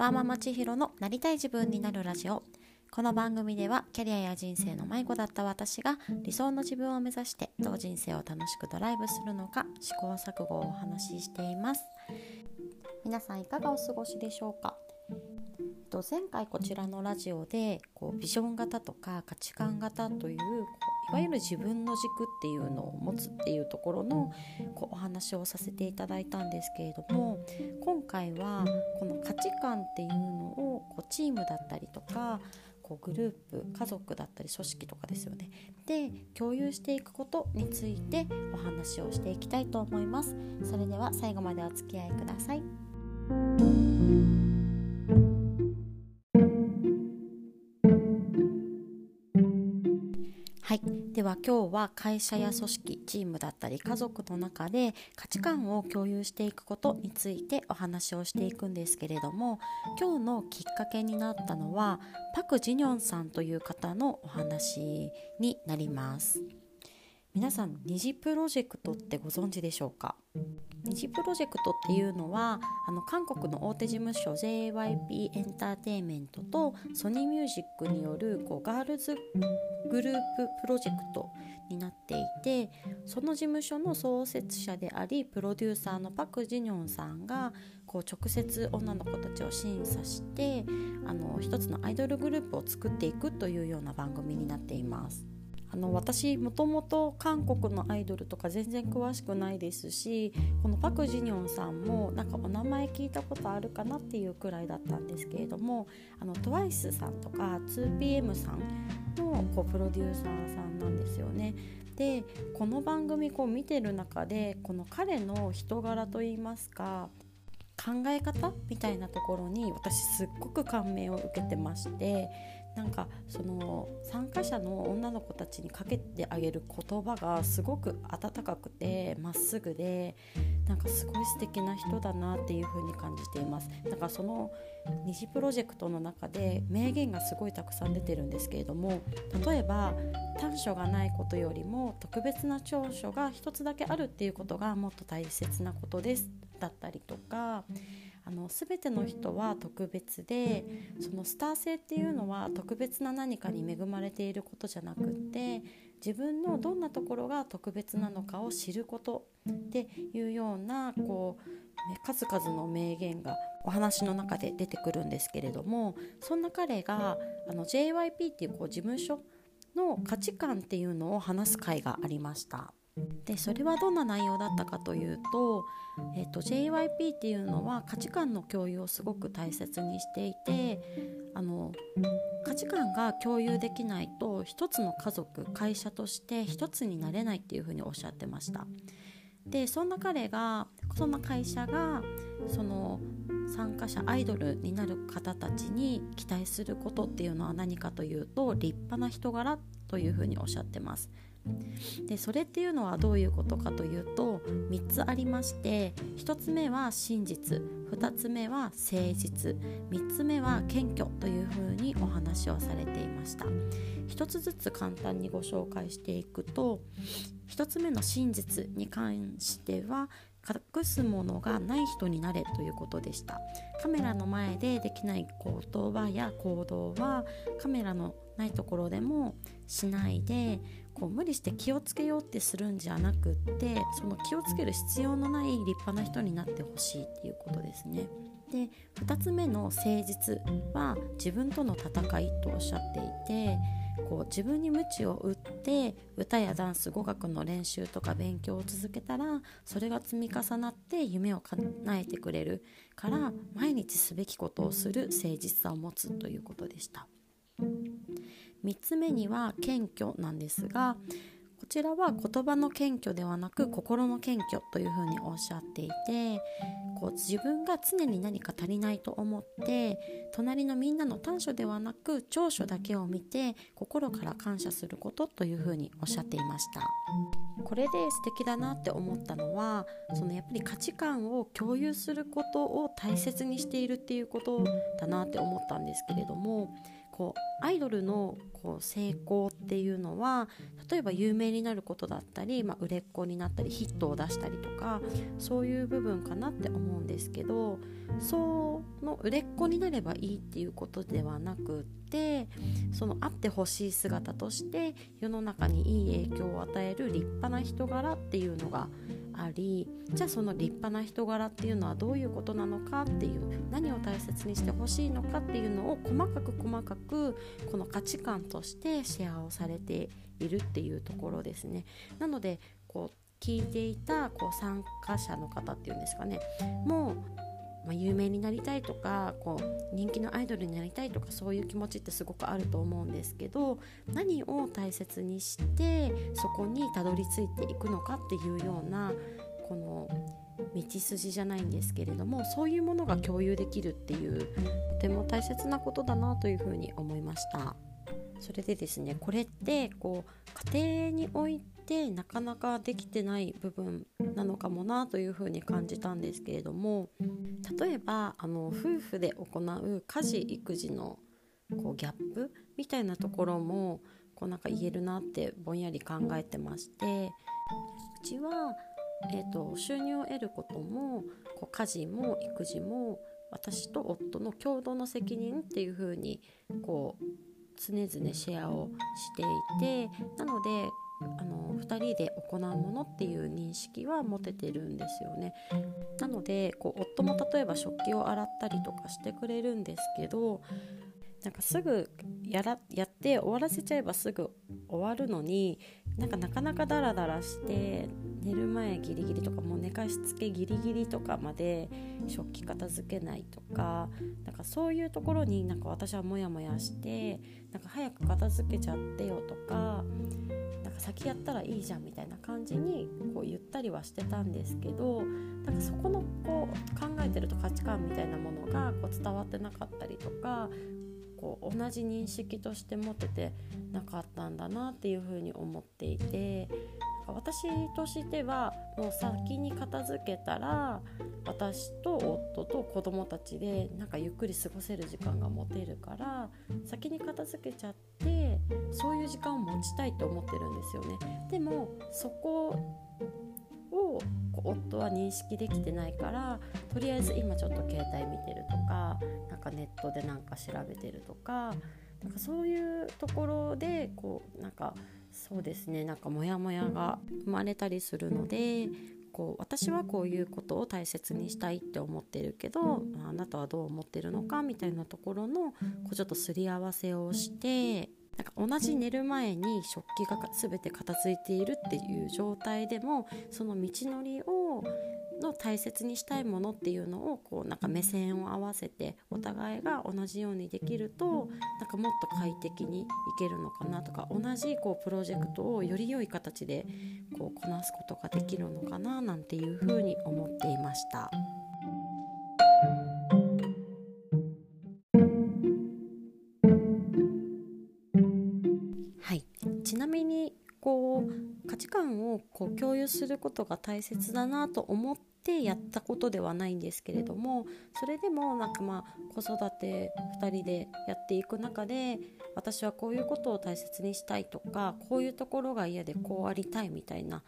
ワーママ千尋のなりたい自分になるラジオ。この番組ではキャリアや人生の迷子だった私が理想の自分を目指してどう人生を楽しくドライブするのか試行錯誤をお話ししています。皆さんいかがお過ごしでしょうか？と前回こちらのラジオでこうビジョン型とか価値観型といういわゆる自分の軸っていうのを持つっていうところのこうお話をさせていただいたんですけれども今回はこの価値観っていうのをこうチームだったりとかこうグループ家族だったり組織とかですよね。で共有していくことについてお話をしていきたいと思います。それでは最後までお付き合いください。今日は会社や組織チームだったり家族の中で価値観を共有していくことについてお話をしていくんですけれども今日のきっかけになったのはパク・ジニョンさんという方のお話になります。皆さん二次プロジェクトってご存知でしょうか？二次プロジェクトっていうのはあの韓国の大手事務所 JYP エンターテインメントとソニーミュージックによるこうガールズグループプロジェクトになっていてその事務所の創設者でありプロデューサーのパク・ジニョンさんがこう直接女の子たちを審査してあの一つのアイドルグループを作っていくというような番組になっています。あの私もともと韓国のアイドルとか全然詳しくないですしこのパク・ジニョンさんもなんかお名前聞いたことあるかなっていうくらいだったんですけれどもあの TWICE さんとか 2PM さんのこうプロデューサーさんなんですよね。でこの番組こう見てる中でこの彼の人柄といいますか考え方みたいなところに私すっごく感銘を受けてましてなんかその参加者の女の子たちにかけてあげる言葉がすごく温かくてまっすぐでなんかすごい素敵な人だなっていう風に感じています。なんかその二次プロジェクトの中で名言がすごいたくさん出てるんですけれども例えば短所がないことよりも特別な長所が一つだけあるっていうことがもっと大切なことですだったりとかあの全ての人は特別でそのスター性っていうのは特別な何かに恵まれていることじゃなくって自分のどんなところが特別なのかを知ることっていうようなこう数々の名言がお話の中で出てくるんですけれどもそんな彼があの JYP っていうこう事務所の価値観っていうのを話す会がありました。でそれはどんな内容だったかというと,、えーと、JYP っていうのは価値観の共有をすごく大切にしていてあの価値観が共有できないと一つの家族会社として一つになれないっていうふうにおっしゃってました。でそんな彼がそんな会社がその参加者アイドルになる方たちに期待することっていうのは何かというと立派な人柄というふうにおっしゃってます。でそれっていうのはどういうことかというと3つありまして1つ目は真実2つ目は誠実3つ目は謙虚というふうにお話をされていました。1つずつ簡単にご紹介していくと1つ目の真実に関しては隠すものがない人になれということでしたカメラの前でできない言葉や行動はカメラのないところでもしないでこう無理して気をつけようってするんじゃなくってその気をつける必要のない立派な人になってほしいっていうことですね。で2つ目の誠実は自分との戦いとおっしゃっていてこう自分に鞭を打って歌やダンス語学の練習とか勉強を続けたらそれが積み重なって夢を叶えてくれるから毎日すべきことをする誠実さを持つということでした。3つ目には謙虚なんですがちらは言葉の謙虚ではなく心の謙虚というふうにおっしゃっていてこう自分が常に何か足りないと思って隣のみんなの短所ではなく長所だけを見て心から感謝することというふうにおっしゃっていました。これで素敵だなって思ったのはそのやっぱり価値観を共有することを大切にしているっていうことだなって思ったんですけれどもこうアイドルのこう成功っていうのは例えば有名になることだったり、まあ、売れっ子になったりヒットを出したりとかそういう部分かなって思うんですけどその売れっ子になればいいっていうことではなくってそのあってほしい姿として世の中にいい影響を与える立派な人柄っていうのがありじゃあその立派な人柄っていうのはどういうことなのかっていう何を大切にしてほしいのかっていうのを細かく細かくこの価値観としてシェアをされているっていうところですね。なのでこう聞いていたこう参加者の方っていうんですかねもうまあ、有名になりたいとかこう人気のアイドルになりたいとかそういう気持ちってすごくあると思うんですけど何を大切にしてそこにたどり着いていくのかっていうようなこの道筋じゃないんですけれどもそういうものが共有できるっていうとても大切なことだなというふうに思いました。それでですねこれってこう家庭においてなかなかできてない部分なのかもなというふうに感じたんですけれども例えばあの夫婦で行う家事育児のこうギャップみたいなところもこうなんか言えるなってぼんやり考えてましてうちはえーと、収入を得ることもこう家事も育児も私と夫の共同の責任っていう風にこう常々シェアをしていてなのであの2人で行うものっていう認識は持ててるんですよね。なのでこう夫も例えば食器を洗ったりとかしてくれるんですけどなんかすぐやらやって終わらせちゃえばすぐ終わるのになんかなかなかダラダラして寝る前ギリギリとかもう寝かしつけギリギリとかまで食器片付けないとかなんかそういうところになんか私はモヤモヤしてなんか早く片付けちゃってよとかなんか先やったらいいじゃんみたいな感じにこう言ったりはしてたんですけどなんかそこのこう考えてると価値観みたいなものがこう伝わってなかったりとかこう同じ認識として持ててなかったんだなっていうふうに思っていて私としてはもう先に片付けたら私と夫と子供たちでなんかゆっくり過ごせる時間が持てるから先に片付けちゃってそういう時間を持ちたいと思ってるんですよね。でもそこを夫は認識できてないからとりあえず今ちょっと携帯見てるとかなんかネットでなんか調べてるとかなんかそういうところでこうなんかそうですね。なんかモヤモヤが生まれたりするのでこう私はこういうことを大切にしたいって思ってるけどあなたはどう思ってるのかみたいなところのこうちょっとすり合わせをしてなんか同じ寝る前に食器が全て片付いているっていう状態でもその道のりをの大切にしたいものっていうのをこうなんか目線を合わせてお互いが同じようにできるとなんかもっと快適にいけるのかなとか同じこうプロジェクトをより良い形でこうこなすことができるのかななんていうふうに思っていました。ちなみにこう共有することが大切だなと思ってやったことではないんですけれどもそれでもなんかまあ子育て2人でやっていく中で私はこういうことを大切にしたいとかこういうところが嫌でこうありたいみたいな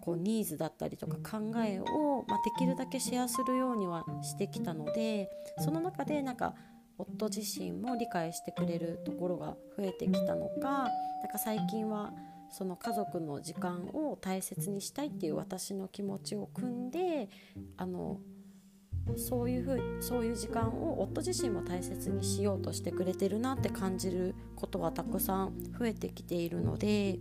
こうニーズだったりとか考えを、ま、できるだけシェアするようにはしてきたのでその中でなんか夫自身も理解してくれるところが増えてきたのかなんか最近はその家族の時間を大切にしたいっていう私の気持ちを組んであのそういうふうそういう時間を夫自身も大切にしようとしてくれてるなって感じることはたくさん増えてきているので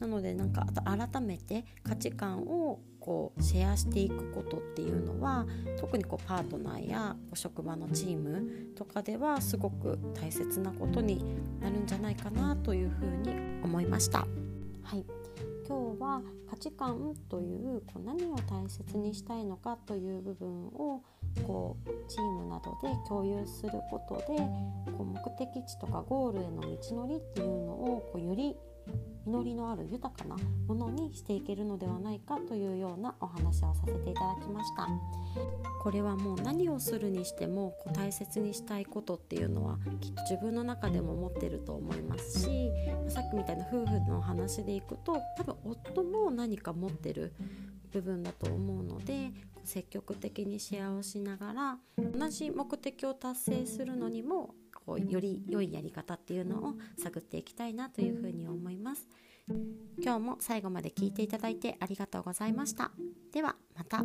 なのでなんか改めて価値観をこうシェアしていくことっていうのは特にこうパートナーやお職場のチームとかではすごく大切なことになるんじゃないかなというふうに思いました。はい、今日は価値観というこう何を大切にしたいのかという部分をこうチームなどで共有することでこう目的地とかゴールへの道のりっていうのをこうより実りのある豊かなものにしていけるのではないかというようなお話をさせていただきました。これはもう何をするにしてもこう大切にしたいことっていうのはきっと自分の中でも持ってると思いますしさっきみたいな夫婦の話でいくと多分夫も何か持ってる部分だと思うので積極的にシェアをしながら同じ目的を達成するのにもこうより良いやり方っていうのを探っていきたいなというふうに思います。今日も最後まで聞いていただいてありがとうございました。ではまた。